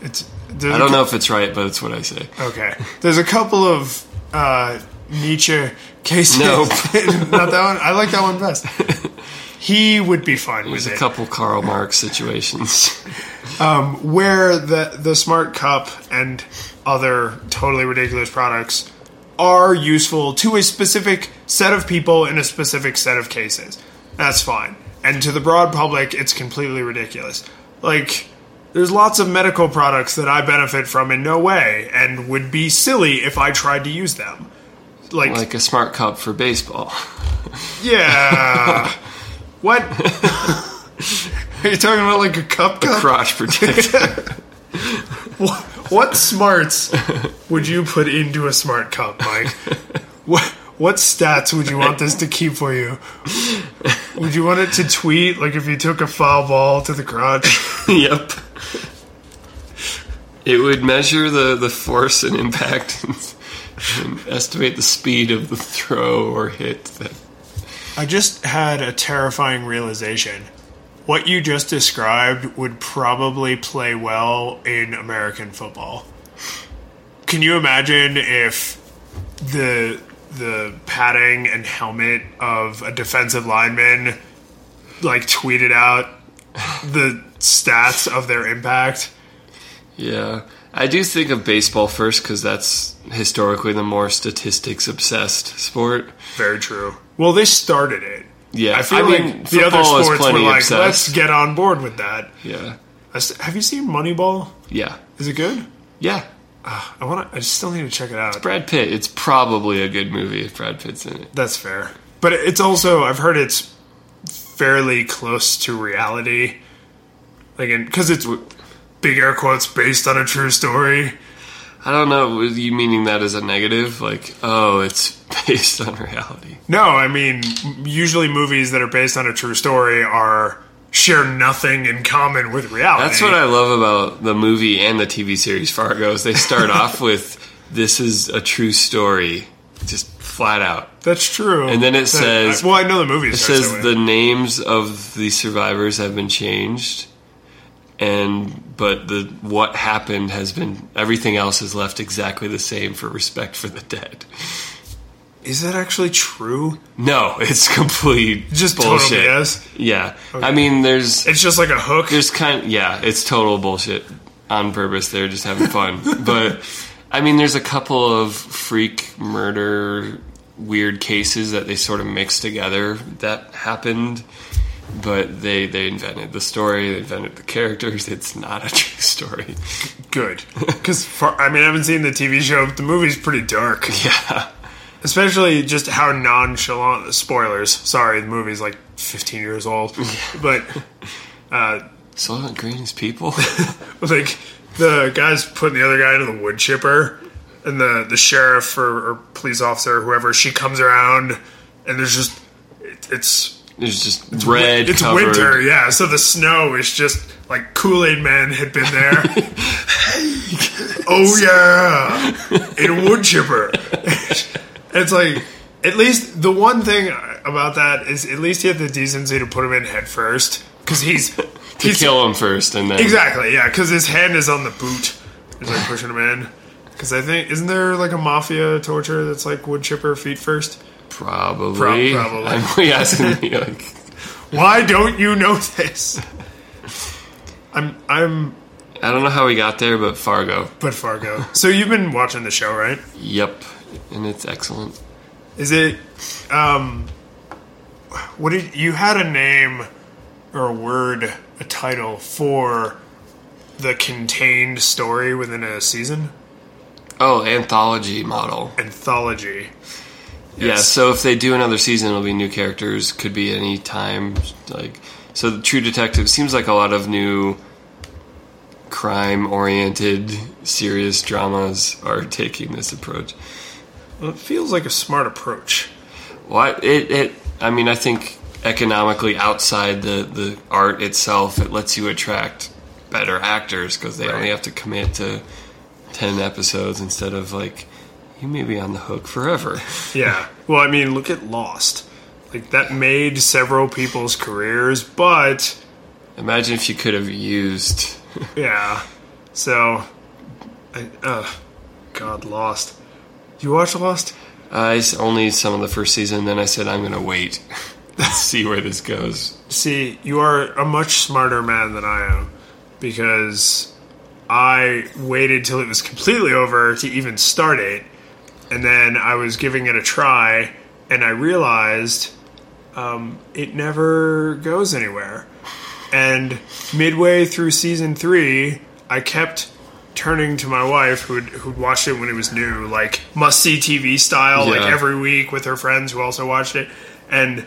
It's *laughs* I don't know if it's right, but it's what I say. Okay, there's a couple of uh, Nietzsche cases. Nope. *laughs* not that one. I like that one best. He would be fine There's with a it. couple Karl Marx situations. *laughs* um, where the the smart cup and other totally ridiculous products are useful to a specific set of people in a specific set of cases. That's fine. And to the broad public, it's completely ridiculous. Like, there's lots of medical products that I benefit from in no way and would be silly if I tried to use them. Like, like a smart cup for baseball. yeah. *laughs* what? *laughs* Are you talking about like a cup cup? Crotch protector. *laughs* What, what smarts would you put into a smart cup, Mike? What what stats would you want this to keep for you? Would you want it to tweet like if you took a foul ball to the crotch? yep. *laughs* It would measure the, the force and impact *laughs* and, and estimate the speed of the throw or hit. That, I just had a terrifying realization. What you just described would probably play well in American football. Can you imagine if the the padding and helmet of a defensive lineman like tweeted out the stats of their impact? yeah. I do think of baseball first because that's historically the more statistics obsessed sport. Very true. Well, they started it. Yeah, I feel I like mean, the other sports were like, obsessed. let's get on board with that. Yeah. Have you seen Moneyball? Yeah. Is it good? Yeah. Ah, I want to. I still need to check it out. Brad Pitt. It's probably a good movie if Brad Pitt's in it. That's fair. But it's also I've heard it's fairly close to reality. Like because it's big air quotes based on a true story. I don't know. You meaning that as a negative? Like, oh, it's *laughs* based on reality. No, I mean usually movies that are based on a true story are share nothing in common with reality. That's what I love about the movie and the TV series Fargo. Is they start off *laughs* with this is a true story, just flat out. That's true. And then it That- says- well, I know the movie It says the names of the survivors have been changed, and but the what happened has been everything else is left exactly the same for respect for the dead. Is that actually true? No, it's complete Just total bullshit. BS? Yeah, I mean, there's It's just like a hook. there's kind of, yeah, it's total bullshit on purpose. They're just having fun, *laughs* but I mean, there's a couple of freak murder weird cases that they sort of mixed together that happened. But they, they invented the story, they invented the characters. *laughs* It's not a true story. Good, because I mean I haven't seen the TV show. But the movie's pretty dark. *laughs* Yeah. especially just how nonchalant spoilers sorry the movie's like 15 years old but uh Soylent Green is people? *laughs* like the guy's putting the other guy into the wood chipper and the the sheriff or, or police officer or whoever she comes around and there's just it, it's There's just it's red. It's covered. winter, yeah. So the snow is just like Kool Aid Man had been there. *laughs* oh yeah, in a wood chipper. it's like at least the one thing about that is at least he had the decency to put him in head first because he's *laughs* To he's kill him first, and then exactly yeah because his hand is on the boot as they're pushing him in. Because I think isn't there like a mafia torture that's like wood chipper feet first? Probably. Prob- probably. I'm *laughs* asking me like. Why don't you know this? I'm I'm I don't know how we got there, but Fargo. but Fargo. So you've been watching the show, right? Yep, and it's excellent. Is it um what did you had a name or a word, a title for the contained story within a season? Oh, anthology model. Anthology. Yeah, so if they do another season, it'll be new characters. Could be any time. Like, so the True Detective seems like a lot of new crime-oriented, serious dramas are *laughs* taking this approach. Well, it feels like a smart approach. What it, it? I mean, I think economically outside the the art itself, it lets you attract better actors because they Right. only have to commit to ten episodes instead of like you may be on the hook forever. *laughs* Yeah. Well, I mean, look at Lost. Like that made several people's careers, but Imagine if you could have used. *laughs* yeah. So, I, uh, God, Lost. You watch Lost? I only some of the first season. Then I said I'm gonna wait, *laughs* see where this goes. See, you are a much smarter man than I am because I waited till it was completely over to even start it, and then I was giving it a try, and I realized um, it never goes anywhere. And midway through season three, I kept turning to my wife, who'd, who'd watched it when it was new, like must see TV style, like every week with her friends who also watched it. And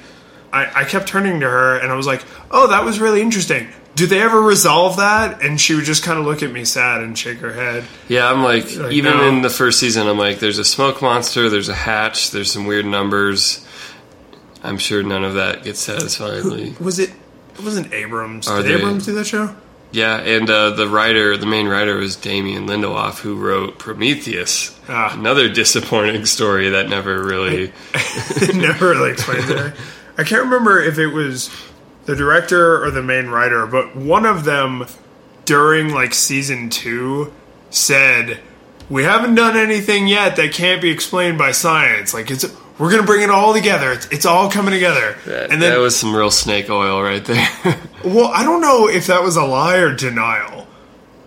I, I kept turning to her and I was like, oh, that was really interesting. Do they ever resolve that? And she would just kind of look at me sad and shake her head. Yeah, I'm like, Like, even no. in the first season, I'm like, there's a smoke monster, there's a hatch, there's some weird numbers. I'm sure none of that gets satisfyingly. Was it? It wasn't Abrams. Are Did they- Abrams do that show? Yeah, and uh, the writer, the main writer, was Damon Lindelof, who wrote Prometheus. Ah. Another disappointing story that never really. *laughs* never really explained it. *laughs* I can't remember if it was the director or the main writer, but one of them during like season two said, "We haven't done anything yet that can't be explained by science. Like it's we're gonna bring it all together. It's, it's all coming together." That, and then, that was some real snake oil right there. *laughs* well, I don't know if that was a lie or denial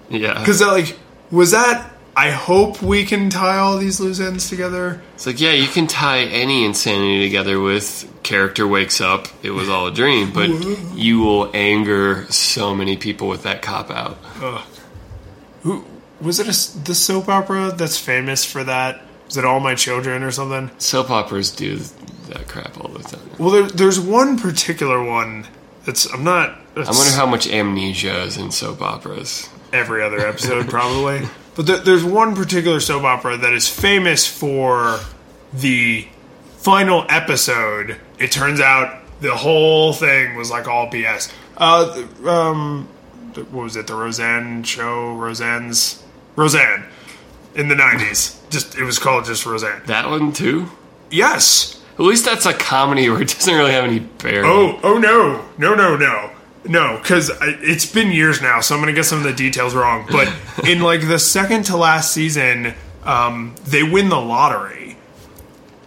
yeah, because like was that. I hope we can tie all these loose ends together. it's like yeah, you can tie any insanity together with character wakes up, it was all a dream, but you will anger so many people with that cop out. Who was it? A, the soap opera that's famous for that? Is it All My Children or something? Soap operas do that crap all the time. Well, there, there's one particular one that's I'm not. I wonder how much amnesia is in soap operas. every other episode probably, *laughs* but there, there's one particular soap opera that is famous for the final episode. It turns out the whole thing was like all BS. Uh, um, what was it? The Roseanne show, Roseanne's Roseanne in the '90s. Just it was called just Roseanne. That one too? Yes. At least that's a comedy where it doesn't really have any bearing. Oh, oh no, no, no, no, no! Because it's been years now, so I'm gonna get some of the details wrong. But *laughs* in like the second to last season, um, they win the lottery,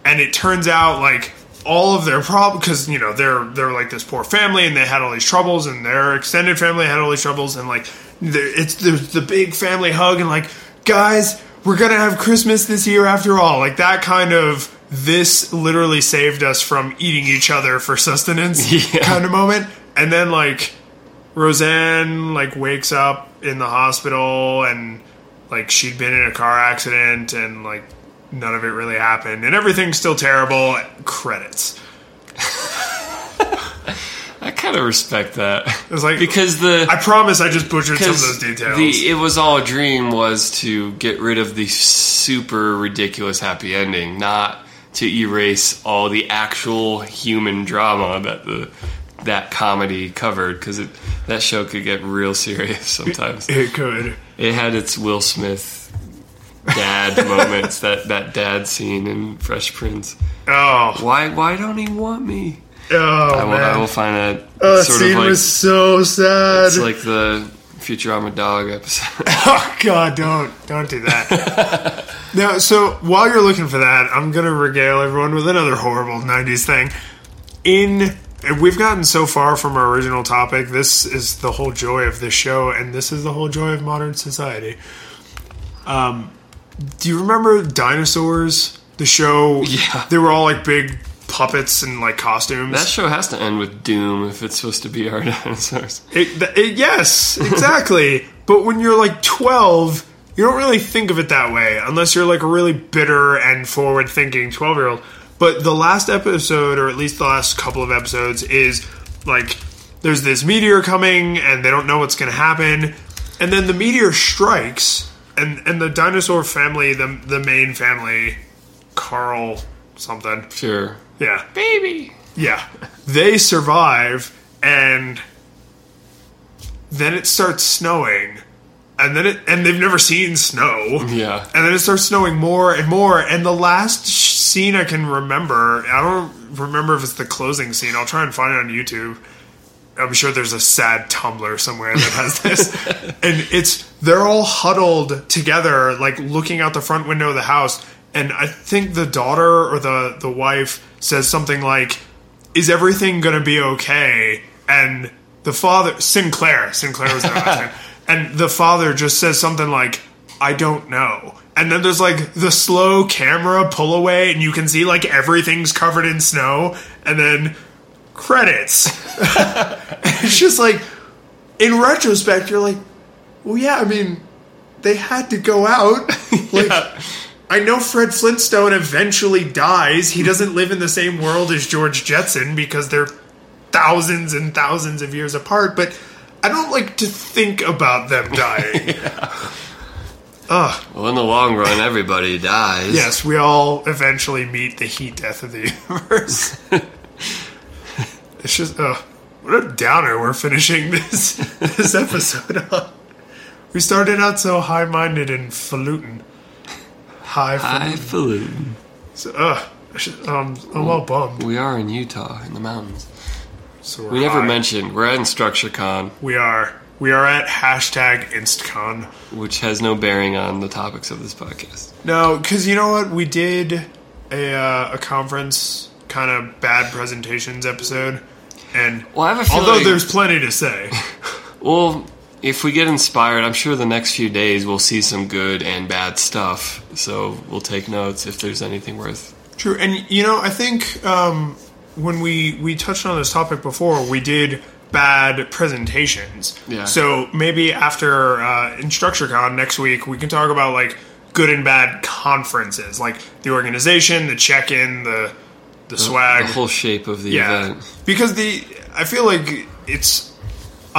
and it turns out like all of their problems because you know they're they're like this poor family and they had all these troubles and their extended family had all these troubles and like it's there's the big family hug and like guys we're gonna have christmas this year after all like that kind of this literally saved us from eating each other for sustenance *laughs* Yeah. kind of moment and then like roseanne like wakes up in the hospital and like she'd been in a car accident and like none of it really happened. And everything's still terrible. Credits. *laughs* I kind of respect that. it was like because the i promise i just butchered some of those details. The it was all a dream was to get rid of the super ridiculous happy ending, not to erase all the actual human drama that the that comedy covered because that show could get real serious *laughs* sometimes. It could. It had its Will Smith dad *laughs* moments. That that dad scene in Fresh Prince. Oh, Why why don't he want me? oh I will, man. I will find that oh, that sort scene of like was so sad. it's like the Futurama dog episode. *laughs* Oh God, don't don't do that. now, so while you're looking for that, I'm gonna regale everyone with another horrible '90s thing. In we've gotten so far from our original topic. This is the whole joy of this show, and this is the whole joy of modern society. Um, do you remember dinosaurs? The show. Yeah. They were all like big puppets and like costumes. that show has to end with doom if it's supposed to be our *laughs* dinosaurs. It, th- it, yes, exactly. *laughs* but when you're like 12, you don't really think of it that way unless you're like a really bitter and forward thinking 12 year old. But the last episode, or at least the last couple of episodes, is like there's this meteor coming and they don't know what's going to happen. And then the meteor strikes, and, and the dinosaur family, the, the main family, Carl something, Sure. yeah, Baby. yeah. They survive and then it starts snowing. And then it and they've never seen snow. Yeah. And then it starts snowing more and more and the last scene I can remember, I don't remember if it's the closing scene. I'll try and find it on YouTube. I'm sure there's a sad Tumblr somewhere that has this. *laughs* and it's they're all huddled together like looking out the front window of the house and I think the daughter or the the wife says something like is everything going to be okay? And the father, Sinclair, Sinclair was their last *laughs* name, and the father just says something like, "I don't know." And then there's like the slow camera pull away, and you can see like everything's covered in snow, and then credits. *laughs* it's just like, in retrospect, you're like, well, yeah, I mean, they had to go out. *laughs* like, I know Fred Flintstone eventually dies. He doesn't live in the same world as George Jetson because they're thousands and thousands of years apart, but I don't like to think about them *laughs* dying. Well, in the long run, everybody dies. yes, we all eventually meet the heat death of the *laughs* universe. it's just, uh, what a downer we're finishing this *laughs* this episode on. We started out so high minded and falutin. High Highfalutin. So, uh, I should, um, I'm all bummed. We are in Utah, in the mountains. So We never high. mentioned we're at InstructureCon, We are. We are at hashtag InstCon. which has no bearing on the topics of this podcast. No, because you know what? We did a, uh, a conference kind of bad presentations episode. And Well, I have a feeling. although there's plenty to say, *laughs* *laughs* well, if we get inspired, I'm sure the next few days we'll see some good and bad stuff. So we'll take notes if there's anything worth. True, and you know, I think um, when we we touched on this topic before, we did bad presentations. Yeah. So maybe after uh, InstructureCon next week, we can talk about like good and bad conferences, like the organization, the check-in, the the swag, The whole shape of the yeah. event. Because the I feel like it's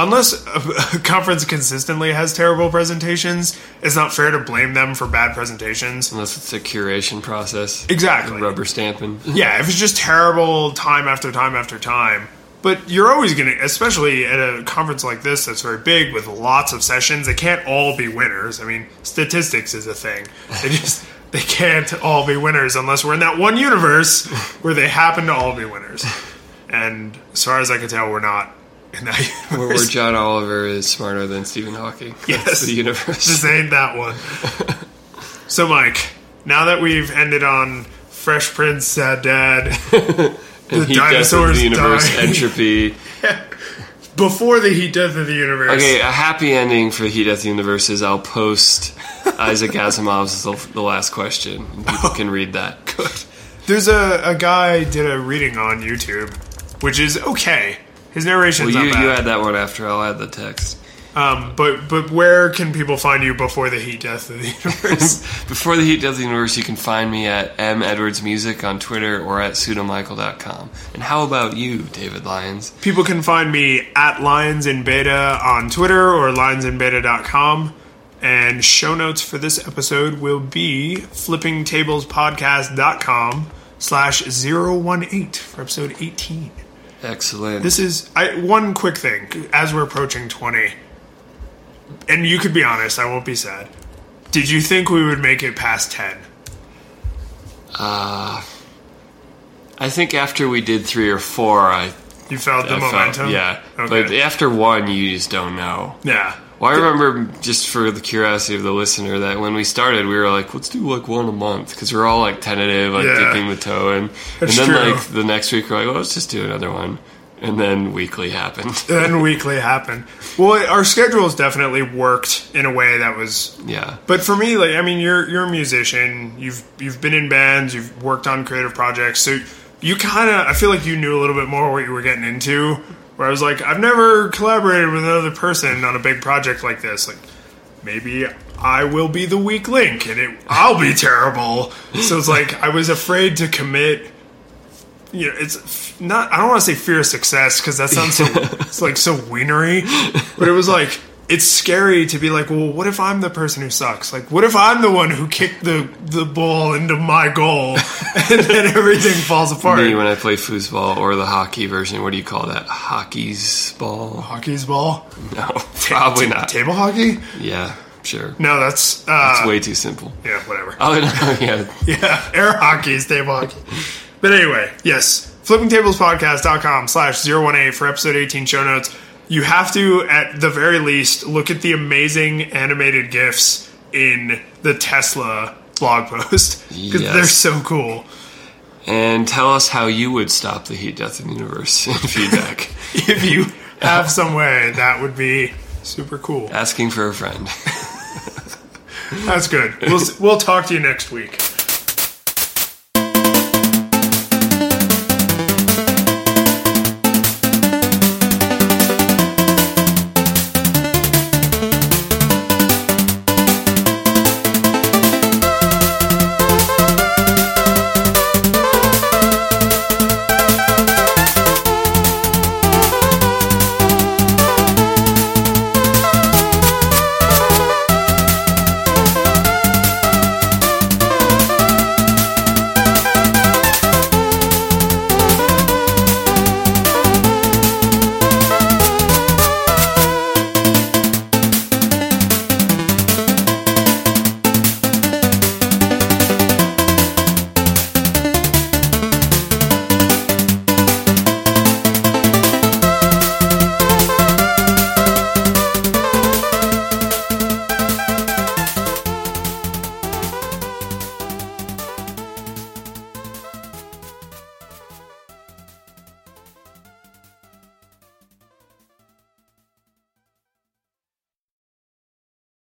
unless a, *laughs* conference consistently has terrible presentations, it's not fair to blame them for bad presentations. Unless it's a curation process. Exactly. Rubber stamping. *laughs* Yeah, if it's just terrible time after time after time. But you're always going to, especially at a conference like this that's very big with lots of sessions, they can't all be winners. I mean, statistics is a thing. They *laughs* just they can't all be winners unless we're in that one universe where they happen to all be winners. And as far as I can tell, we're not in that *laughs* Where, where. John Oliver is smarter than Stephen Hawking. Yes. That's the universe. This ain't that one. *laughs* so, Mike, now that we've ended on Fresh Prince, Sad Dad, *laughs* the Heat dinosaurs the universe, entropy. before the heat death of the universe. Okay, a happy ending for Heat Death of the Universe is I'll post Isaac Asimov's the, the last question. And people oh. can read that. Good. There's a, a guy did a reading on YouTube, which is okay. His narration's Well, you, you add that one after. I'll add the text. um, but but where can people find you before the heat death of the universe? *laughs* Before the Heat Death of the Universe, you can find me at M Edwards Music on Twitter or at pseudomichael.com. And how about you, David Lyons? people can find me at Lyons in Beta on Twitter or lyonsinbeta.com. And show notes for this episode will be flippingtablespodcast.com slash 018 for episode 18. Excellent. This is I one quick thing as we're approaching 20. And you could be honest, I won't be sad. Did you think we would make it past 10? Uh, I think after we did three or four, I, You felt the I momentum? felt yeah. Okay. But after one, you just don't know. yeah. Well, I remember just for the curiosity of the listener that when we started, we were like, let's do like one a month because we're all like tentative, like Yeah. dipping the toe in. That's and then true. like the next week, we're like, well, let's just do another one. And then weekly happened. *laughs* Then weekly happened. Well, our schedules definitely worked in a way that was yeah. But for me, like I mean, you're you're a musician. You've you've been in bands. You've worked on creative projects. So you kind of I feel like you knew a little bit more what you were getting into. Where I was like, I've never collaborated with another person on a big project like this. Like maybe I will be the weak link, and it I'll be terrible. So it's like I was afraid to commit. You know, it's not. I don't want to say fear of success because that sounds so *laughs* it's like so wienery. But it was like it's scary to be like, well, what if I'm the person who sucks? Like, what if I'm the one who kicked the the ball into my goal *laughs* and then everything falls apart? Me when I play foosball or the hockey version, what do you call that? Hockey's ball? Hockey's ball, No, probably not. Table hockey? Yeah, sure. No, that's uh, It's way too simple. yeah, whatever. Oh no, *laughs* yeah, Yeah, air hockey is table hockey. But anyway, yes, flippingtablespodcast.com slash 018 for episode 18 show notes. You have to, at the very least, look at the amazing animated GIFs in the Tesla blog post because Yes. they're so cool. and tell us how you would stop the heat death of the universe *laughs* in feedback. *laughs* If you have some way, that would be super cool. Asking for a friend. That's good. We'll, we'll talk to you next week.